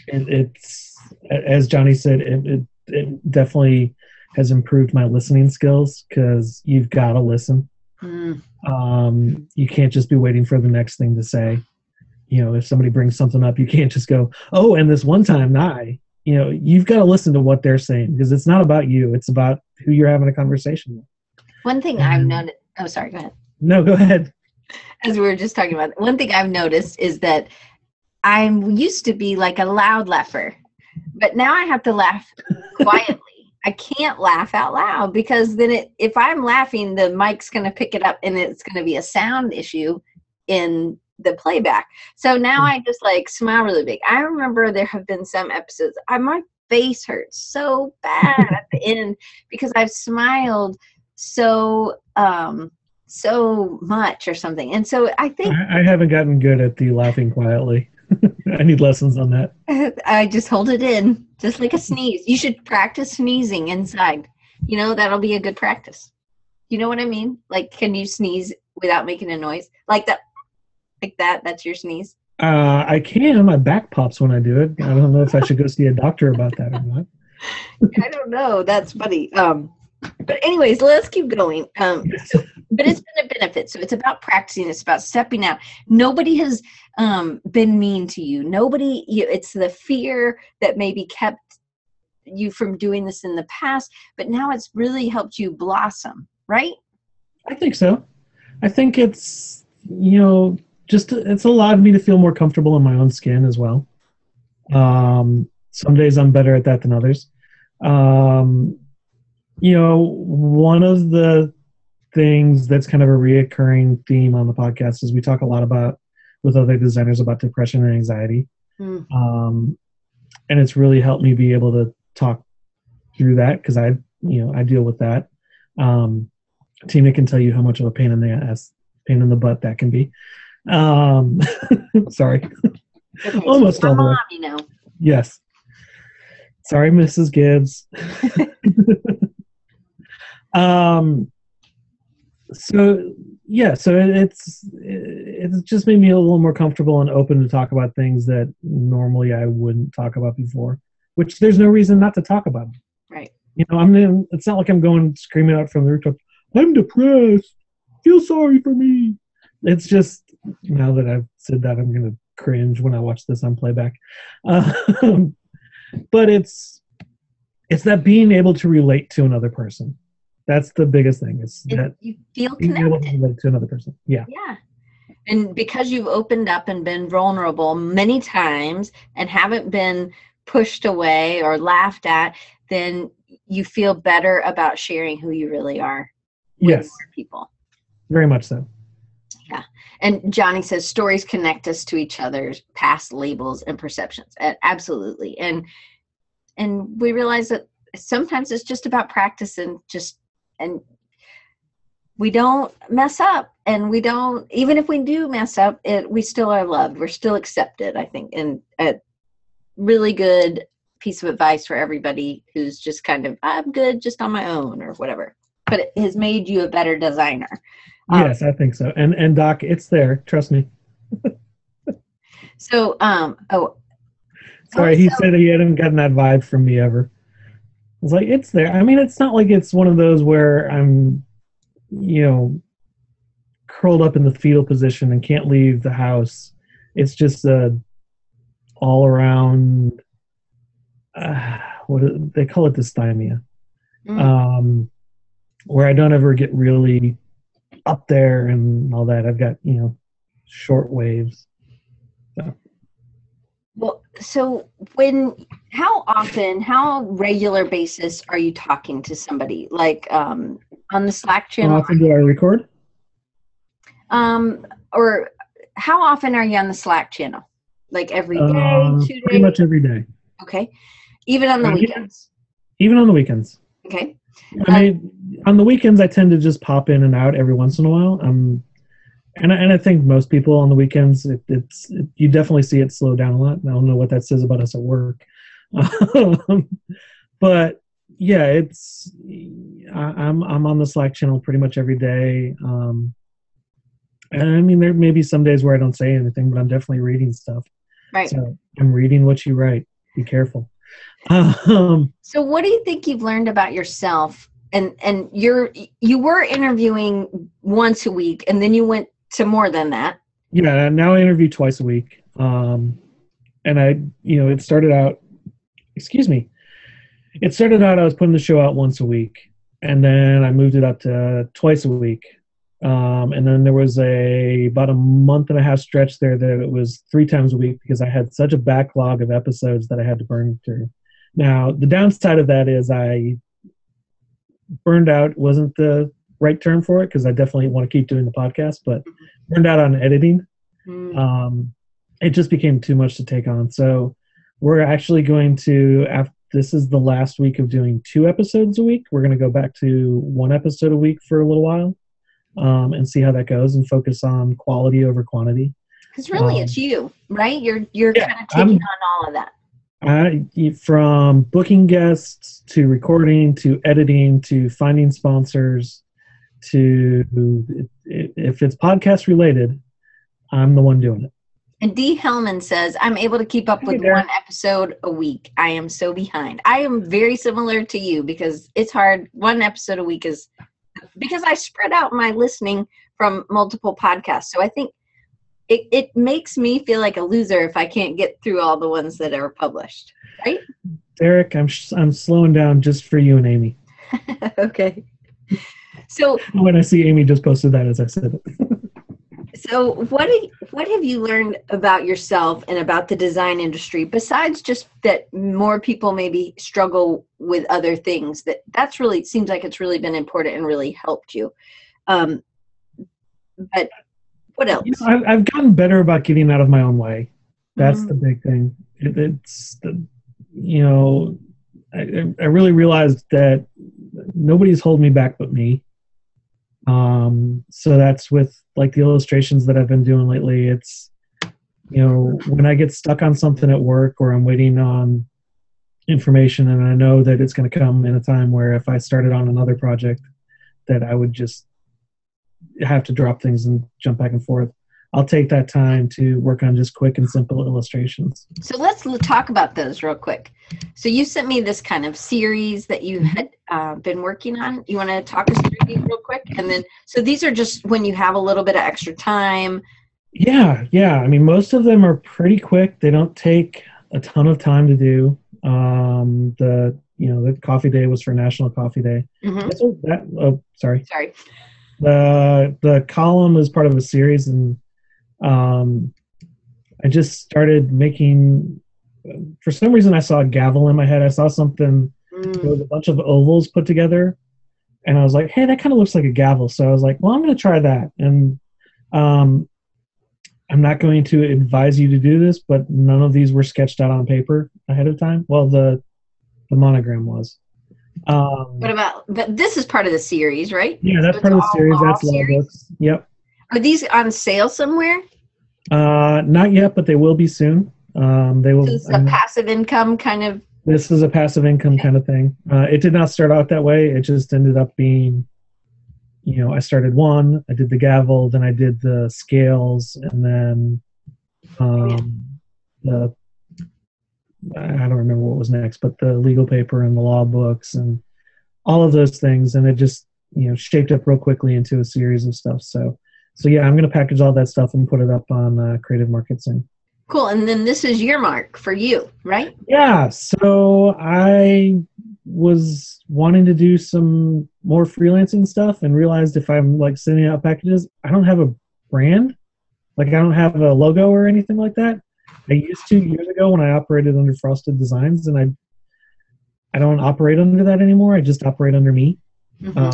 it, it's, as Johnny said, it, it, it definitely has improved my listening skills because you've got to listen Mm. um, you can't just be waiting for the next thing to say you know if somebody brings something up you can't just go oh and this one time i you know you've got to listen to what they're saying because it's not about you it's about who you're having a conversation with One thing I've Mhm. noticed. Oh, sorry. Go ahead. no go ahead as we were just talking about one thing i've noticed is that i'm used to be like a loud laugher but now i have to laugh quietly i can't laugh out loud because then it if i'm laughing the mic's going to pick it up and it's going to be a sound issue in the playback so now i just like smile really big i remember there have been some episodes I, my face hurts so bad at the end because i've smiled so um so much or something. And so I think I, I haven't gotten good at the laughing quietly i need lessons on that I just hold it in, just like a sneeze. You should practice sneezing inside. You know, that'll be a good practice. You know what I mean? Like, can you sneeze without making a noise? Like that, like that, that's your sneeze. uh, i can my back pops when i do it i don't know if i should go see a doctor about that or not I don't know. That's funny. Um, but anyways, let's keep going. Um, so, but it's been a benefit. So it's about practicing. It's about stepping out. Nobody has um, been mean to you. Nobody. You, it's the fear that maybe kept you from doing this in the past, but now it's really helped you blossom. Right? I think so. I think it's you know just it's allowed me to feel more comfortable in my own skin as well. Um, some days I'm better at that than others. Um, you know, one of the things that's kind of a reoccurring theme on the podcast is we talk a lot about with other designers about depression and anxiety. Mm. Um, and it's really helped me be able to talk through that because I, you know, I deal with that. Um, Tina can tell you how much of a pain in the ass, pain in the butt that can be. Um, sorry. Okay, Almost all the way. mom, you know. Yes. Sorry, Mrs. Gibbs. um. So yeah, so it, it's it, it's just made me a little more comfortable and open to talk about things that normally I wouldn't talk about before. Which there's no reason not to talk about. Them. Right. You know, I'm. in- It's not like I'm going screaming out from the rooftop. I'm depressed. Feel sorry for me. It's just now that I've said that, I'm gonna cringe when I watch this on playback. Um, but it's it's that being able to relate to another person. That's the biggest thing. It's It- that you feel to connected. relate to another person. Yeah. Yeah. And because you've opened up and been vulnerable many times and haven't been pushed away or laughed at, then you feel better about sharing who you really are with Yes. more people. Very much so. And Johnny says stories connect us to each other's past labels and perceptions. Absolutely. And and we realize that sometimes it's just about practice and just and we don't mess up and we don't even if we do mess up it we still are loved we're still accepted i think and a really good piece of advice for everybody who's just kind of i'm good just on my own or whatever but it has made you a better designer Um, yes, I think so. And and Doc, it's there. Trust me. so um oh Sorry, he so- said he hadn't gotten that vibe from me ever. I was like, it's there. I mean, it's not like it's one of those where I'm, you know, curled up in the fetal position and can't leave the house. It's just a all around. Uh, what they call it dysthymia, Mm. um, where I don't ever get really up there and all that. I've got you know short waves. Well, so when, how often, how regular basis are you talking to somebody? Like um, on the Slack channel? How often do I record? um, or how often are you on the Slack channel? Like every day, Uh, pretty days? much every day, Okay, even on the Uh, weekends. even on the weekends. Okay, I mean, on the weekends, I tend to just pop in and out every once in a while. Um, and I, and I think most people on the weekends, it, it's it, you definitely see it slow down a lot. I don't know what that says about us at work, um, but yeah, it's I, I'm I'm on the Slack channel pretty much every day. Um, and I mean, there may be some days where I don't say anything, but I'm definitely reading stuff. right. So I'm reading what you write. Be careful. Um, So what do you think you've learned about yourself? And and you're you were interviewing once a week, and then you went to more than that. yeah now i interview twice a week um and i you know it started out excuse me it started out i was putting the show out once a week and then i moved it up to twice a week um and then there was a about a month and a half stretch there that it was three times a week because i had such a backlog of episodes that i had to burn through now the downside of that is i burned out wasn't the right term for it because i definitely want to keep doing the podcast but burned out on editing Mm. um, it just became too much to take on. So we're actually going to, after this is the last week of doing two episodes a week. We're going to go back to one episode a week for a little while um, and see how that goes and focus on quality over quantity. Because really, Um, it's you, right? You're you're yeah, kind of taking I'm- on all of that. I, from booking guests to recording to editing to finding sponsors to if it's podcast related, I'm the one doing it. And D. Hellman says, I'm able to keep up with one episode a week. I am so behind. I am very similar to you because it's hard. One episode a week is because I spread out my listening from multiple podcasts. So I think it, it makes me feel like a loser if I can't get through all the ones that are published. Right? Derek, I'm sh- I'm slowing down just for you and Amy. okay. So When I see Amy just posted that as I said it. So, what what have you learned about yourself and about the design industry besides just that more people maybe struggle with other things? That that's really seems like it's really been important and really helped you. Um, but what else? You know, I've, I've gotten better about getting out of my own way. That's Mhm. the big thing. It, it's the, you know, I, I really realized that nobody's holding me back but me. Um, so that's with like the illustrations that I've been doing lately. It's, you know, when I get stuck on something at work or I'm waiting on information and I know that it's going to come in a time where if I started on another project, that I would just have to drop things and jump back and forth. I'll take that time to work on just quick and simple illustrations. So let's talk about those real quick. So you sent me this kind of series that you had uh, been working on. You want to talk us through these real quick, and then so these are just when you have a little bit of extra time. Yeah, yeah. I mean, most of them are pretty quick. They don't take a ton of time to do. Um, the you know the coffee day was for National Coffee Day. Mhm. That's what- that oh sorry. Sorry. the the column is part of a series and um i just started making for some reason i saw a gavel in my head. I saw something Mm, there was a bunch of ovals put together. And i was like hey that kind of looks like a gavel. So i was like well i'm going to try that. And um i'm not going to advise you to do this but none of these were sketched out on paper ahead of time. Well the the monogram was. Um What about? But this is part of the series, right? yeah that's So part of the series. That's law series? books yep Are these on sale somewhere? Uh, not yet, but they will be soon. Um, they will. So this is a passive income kind of. this is a passive income kind of thing. Uh, it did not start out that way. It just ended up being, you know, I started one, I did the gavel, then I did the scales, and then um, the I don't remember what was next, but the legal paper and the law books and all of those things, and it just you know shaped up real quickly into a series of stuff. So, so yeah, I'm going to package all that stuff and put it up on uh, Creative Market soon. Cool. And then this is your mark for you, right? Yeah, so I was wanting to do some more freelancing stuff and realized if I'm like sending out packages, I don't have a brand. Like I don't have a logo or anything like that. I used to years ago when I operated under Frosted Designs and I I don't operate under that anymore. I just operate under me. Mhm. Um,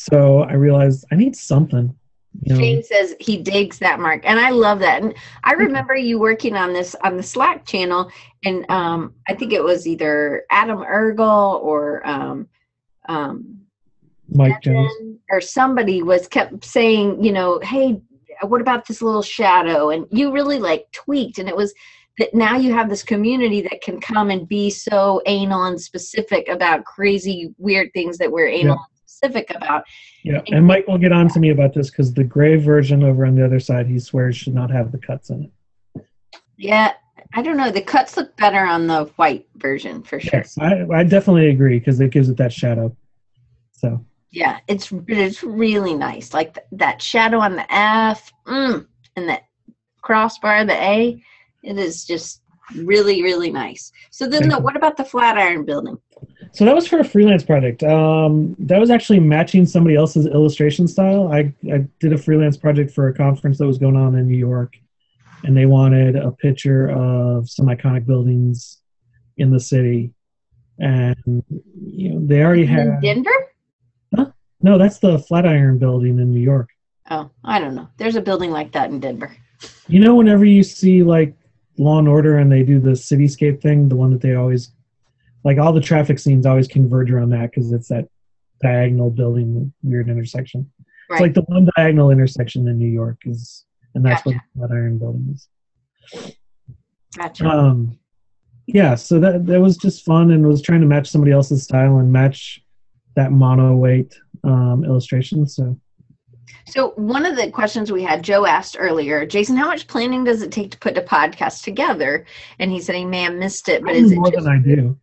so I realized I need something. You know, Shane says he digs that mark, and I love that. And I remember you working on this on the Slack channel, and um, I think it was either Adam Ergel or um, um, Mike Jones. Or somebody was kept saying, you know, hey, what about this little shadow? And you really like tweaked, and it was that now you have this community that can come and be so anal and specific about crazy weird things that we're anal and specific about. Yeah, and Mike will get on to me about this because the gray version over on the other side, he swears should not have the cuts in it. Yeah, I don't know. The cuts look better on the white version for sure. Yes, I, I definitely agree because it gives it that shadow. So Yeah, it's it's really nice. Like th- that shadow on the F, mm, and that crossbar, the A, it is just really really nice. So then, the, what about the Flatiron Building? So that was for a freelance project. Um, that was actually matching somebody else's illustration style. I, I did a freelance project for a conference that was going on in New York, and they wanted a picture of some iconic buildings in the city. And you know, they already In had Denver? no. That's the Flatiron Building in New York. Oh, I don't know. There's a building like that in Denver. You know, whenever you see like Law and Order and they do the cityscape thing, the one that they always like all the traffic scenes always converge around that because it's that diagonal building weird intersection. Right. It's like the one diagonal intersection in New York is, and that's what the Flatiron Building is. gotcha. Um, yeah, so that that was just fun and was trying to match somebody else's style and match that mono weight um, illustration. So so one of the questions we had, Joe asked earlier, Jason, how much planning does it take to put a podcast together? And he said he may have missed it, but is it more just than I do.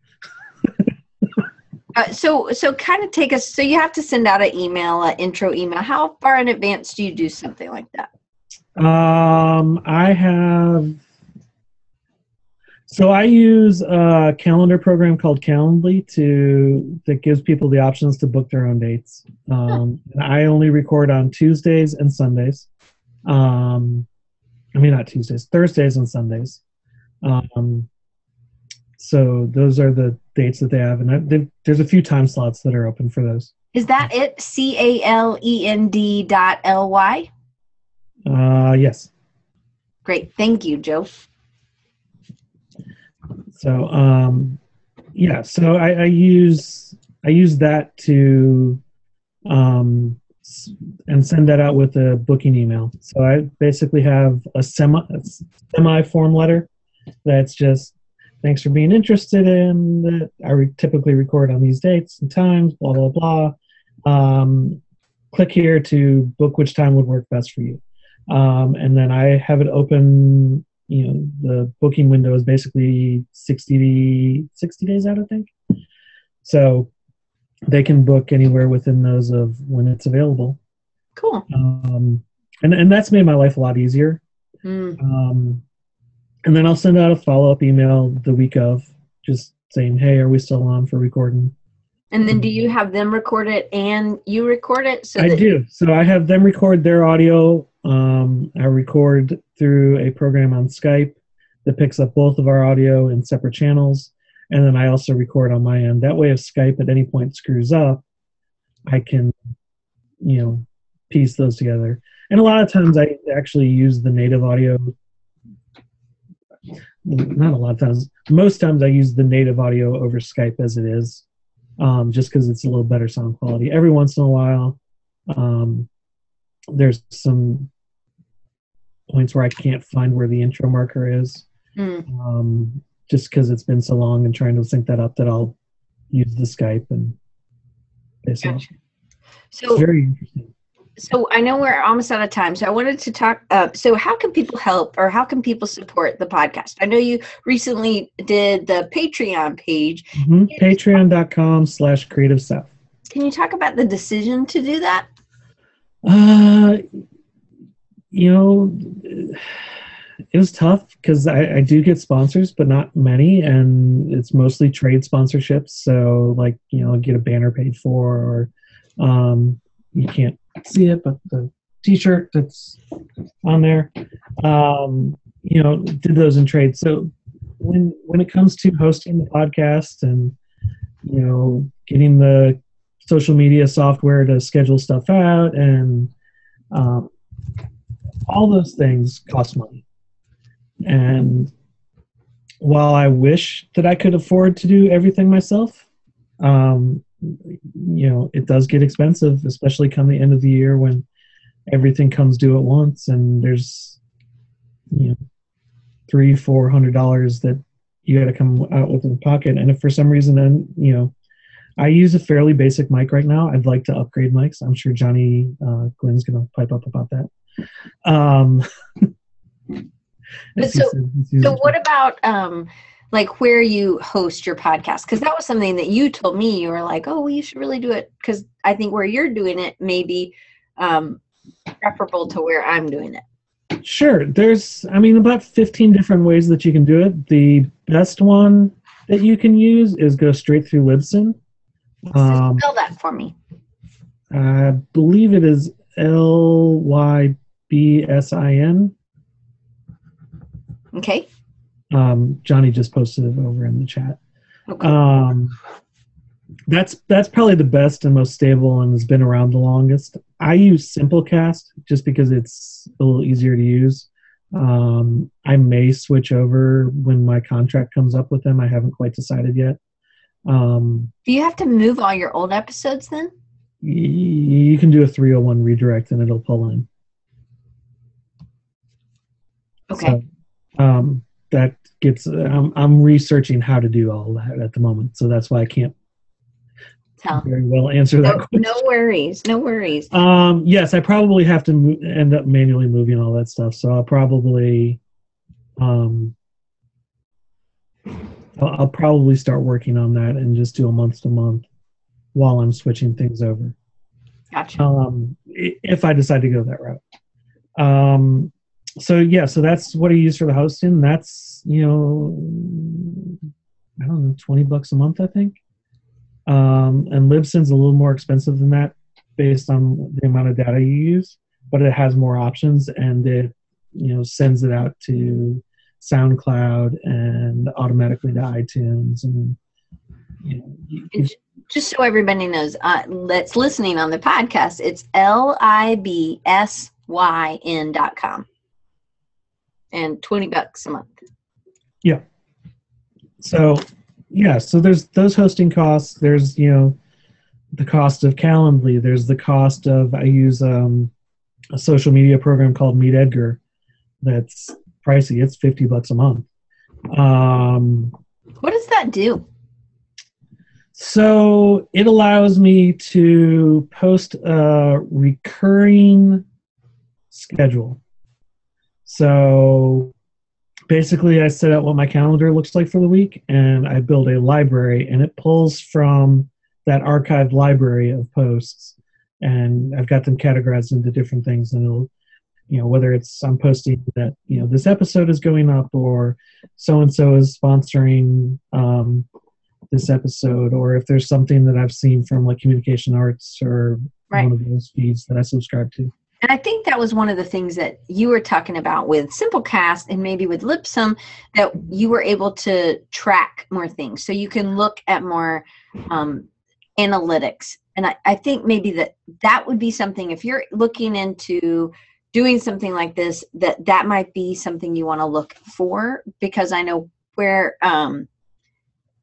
Uh, so so kind of take us so you have to send out an email an intro email how far in advance do you do something like that Um, I have. So I use a calendar program called Calendly to that gives people the options to book their own dates. Um, and I only record on Tuesdays and Sundays. Um, I mean not Tuesdays, Thursdays and Sundays. Um, so those are the dates that they have, and I, there's a few time slots that are open for those. Is that it? C A L E N D dot L Y? Uh, yes. Great. Thank you, Joe. So, um, yeah, so I, I use I use that to um, and send that out with a booking email. So I basically have a semi a semi form letter that's just thanks for being interested in that. I re- typically record on these dates and times. Blah blah blah. Um, click here to book which time would work best for you, um, and then I have it open. You know, the booking window is basically 60, 60 days out, I think. So they can book anywhere within those of when it's available. Cool. Um, and, and that's made my life a lot easier. Mm. Um, and then I'll send out a follow up email the week of just saying, hey, are we still on for recording? And then do you have them record it and you record it? So I do. So I have them record their audio. Um, I record through a program on Skype that picks up both of our audio in separate channels. And then I also record on my end. That way, if Skype at any point screws up, I can, you know, piece those together. And a lot of times I actually use the native audio. Not a lot of times. Most times I use the native audio over Skype as it is, um, just because it's a little better sound quality. Every once in a while, um, there's some points where I can't find where the intro marker is, Mm. um, just because it's been so long and trying to sync that up that I'll use the Skype and it's Gotcha. So very interesting. So I know we're almost out of time. So I wanted to talk. Uh, so how can people help, or how can people support the podcast? I know you recently did the Patreon page. hmm Patreon.com slash creative south. Can you talk about the decision to do that? Uh, you know, it was tough because I, I do get sponsors, but not many, and it's mostly trade sponsorships. So, like, you know, get a banner paid for, or um, you can't see it, but the T-shirt that's on there, um, you know, did those in trade. So, when when it comes to hosting the podcast and you know getting the social media software to schedule stuff out and um, all those things cost money and while i wish that i could afford to do everything myself um, you know it does get expensive especially come the end of the year when everything comes due at once and there's you know three four hundred dollars that you got to come out with in the pocket and if for some reason then you know I use a fairly basic mic right now. I'd like to upgrade mics. I'm sure Johnny uh, Glynn's going to pipe up about that. Um, so- said, So what about um, like where you host your podcast? Because that was something that you told me. You were like, "Oh, well, you should really do it." Because I think where you're doing it may be um, preferable to where I'm doing it. Sure. There's, I mean, about 15 different ways that you can do it. The best one that you can use is go straight through Libsyn. Um, Spell that for me. I believe it is L Y B S I N. Okay. Um, Johnny just posted it over in the chat. Okay. Um, that's that's probably the best and most stable and has been around the longest. I use Simplecast just because it's a little easier to use. Um, I may switch over when my contract comes up with them. I haven't quite decided yet. Um, Do you have to move all your old episodes then? y- you can do a 301 redirect and it'll pull in. Okay. So, um, that gets. I'm, I'm researching how to do all that at the moment, so that's why I can't Tell. very well answer that No, question. no worries. No worries. Um, yes, I probably have to mo- end up manually moving all that stuff. So I'll probably, um, I'll, I'll probably start working on that and just do a month to month while I'm switching things over. Gotcha. Um, if I decide to go that route. Um, so yeah, so that's what I use for the hosting. That's you know, I don't know, twenty bucks a month, I think. Um, and Libsyn's a little more expensive than that based on the amount of data you use, but it has more options and it you know sends it out to SoundCloud and automatically to iTunes and you know you- just so everybody knows, uh, that's listening on the podcast, it's L I B S Y N dot com. And 20 bucks a month. Yeah. So, yeah, so there's those hosting costs. There's, you know, the cost of Calendly. There's the cost of, I use um, a social media program called Meet Edgar that's pricey. It's 50 bucks a month. Um, what does that do? So it allows me to post a recurring schedule. So basically, I set out what my calendar looks like for the week and I build a library, and it pulls from that archived library of posts. And I've got them categorized into different things, and it'll you know whether it's i'm posting that you know this episode is going up or so and so is sponsoring um, this episode or if there's something that i've seen from like communication arts or right. one of those feeds that i subscribe to and I think that was one of the things that you were talking about with Simplecast and maybe with Libsyn that you were able to track more things. So you can look at more um, analytics. And I, I think maybe that that would be something if you're looking into doing something like this that that might be something you want to look for because i know where um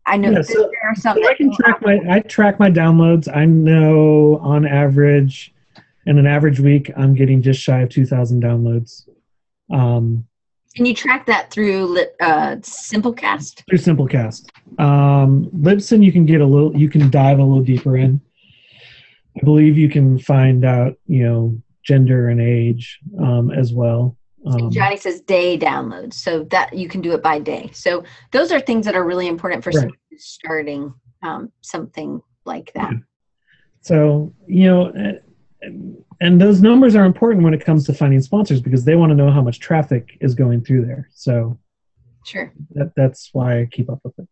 i know yeah, so, there are some so i can track my i track my downloads i know on average in an average week i'm getting just shy of 2000 downloads um and you track that through uh, Simplecast? Through Simplecast. Um, Libsyn, you can get a little, you can dive a little deeper in. I believe you can find out, you know, gender and age um, as well. Um, Johnny says day downloads, so that you can do it by day. So those are things that are really important for right. starting um, something like that. So you know, and those numbers are important when it comes to finding sponsors because they want to know how much traffic is going through there. So sure, that, that's why I keep up with it.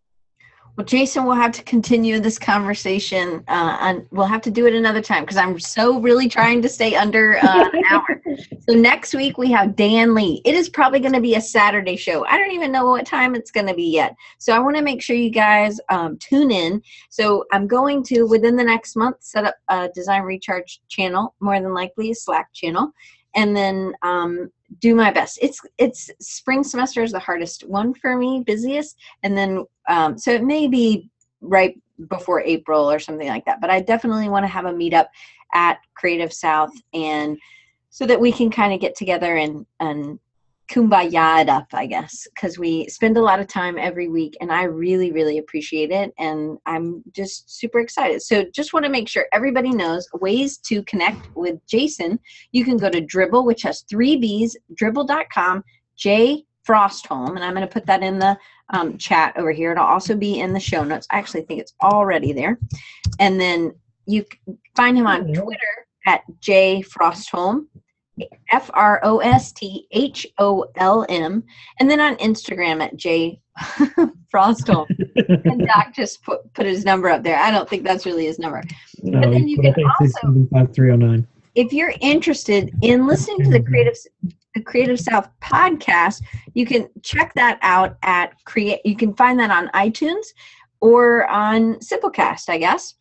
Well, Jason, we'll have to continue this conversation, uh, and we'll have to do it another time because I'm so really trying to stay under uh, an hour. So next week we have Dan Lee. It is probably going to be a Saturday show. I don't even know what time it's going to be yet. So I want to make sure you guys um, tune in. So I'm going to within the next month set up a Design Recharge channel, more than likely a Slack channel, and then um, do my best. It's it's spring semester is the hardest one for me, busiest, and then um, so it may be right before April or something like that. But I definitely want to have a meetup at Creative South and so that we can kind of get together and and kumbaya it up, I guess, because we spend a lot of time every week and I really, really appreciate it. And I'm just super excited. So just want to make sure everybody knows ways to connect with Jason. You can go to Dribbble, which has three B's, dribbble.com, J Frostholm, and I'm going to put that in the um, chat over here. It'll also be in the show notes. I actually think it's already there. And then you find him on Twitter at J Frostholm. F R O S T H O L M, and then on Instagram at J Frostholm. and Doc just put, put his number up there. I don't think that's really his number. No, but then you can also, oh if you're interested in listening to the mm-hmm. Creative the Creative South podcast, you can check that out at create. You can find that on iTunes or on Simplecast, I guess.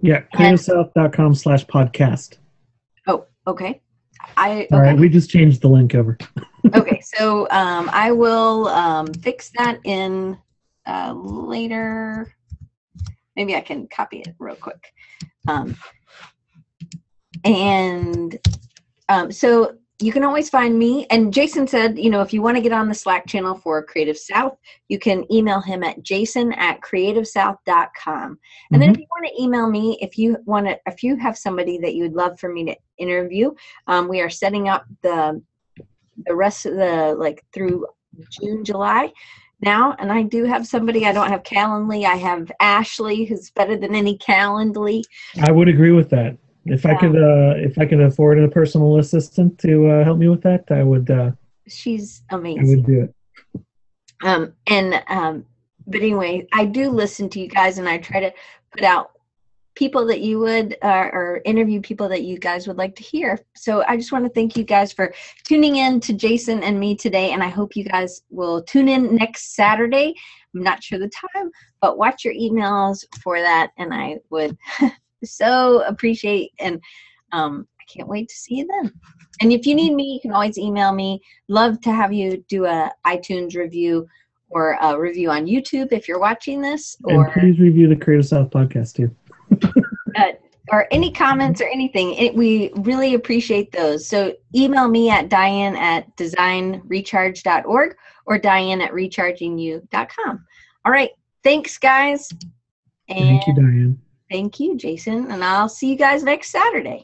Yeah, creativesouth.com slash podcast. Oh, okay. I okay. all right. We just changed the link over. okay, so um, I will um, fix that in uh, later. Maybe I can copy it real quick. Um, and um, so you can always find me. And Jason said, you know, if you want to get on the Slack channel for Creative South, you can email him at jason at creativesouth.com. And mm-hmm. then if you want to email me, if you want to, if you have somebody that you would love for me to interview, um, we are setting up the the rest of the like through June, July now. And I do have somebody. I don't have Calendly. I have Ashley, who's better than any Calendly. I would agree with that. If I could, uh, if I could afford a personal assistant to uh, help me with that, I would. Uh, She's amazing. I would do it. Um, and um, but anyway, I do listen to you guys, and I try to put out people that you would uh, or interview people that you guys would like to hear. So I just want to thank you guys for tuning in to Jason and me today, and I hope you guys will tune in next Saturday I'm not sure the time, but watch your emails for that, and I would so appreciate and um, I can't wait to see you then. And if you need me, you can always email me. Love to have you do a iTunes review or a review on YouTube if you're watching this, or and please review the Creative South podcast too. uh, or any comments or anything. It, we really appreciate those. So email me at diane at designrecharge.org or diane at rechargingyou.com. All right. Thanks, guys. And Thank you, Diane. Thank you, Jason. And I'll see you guys next Saturday.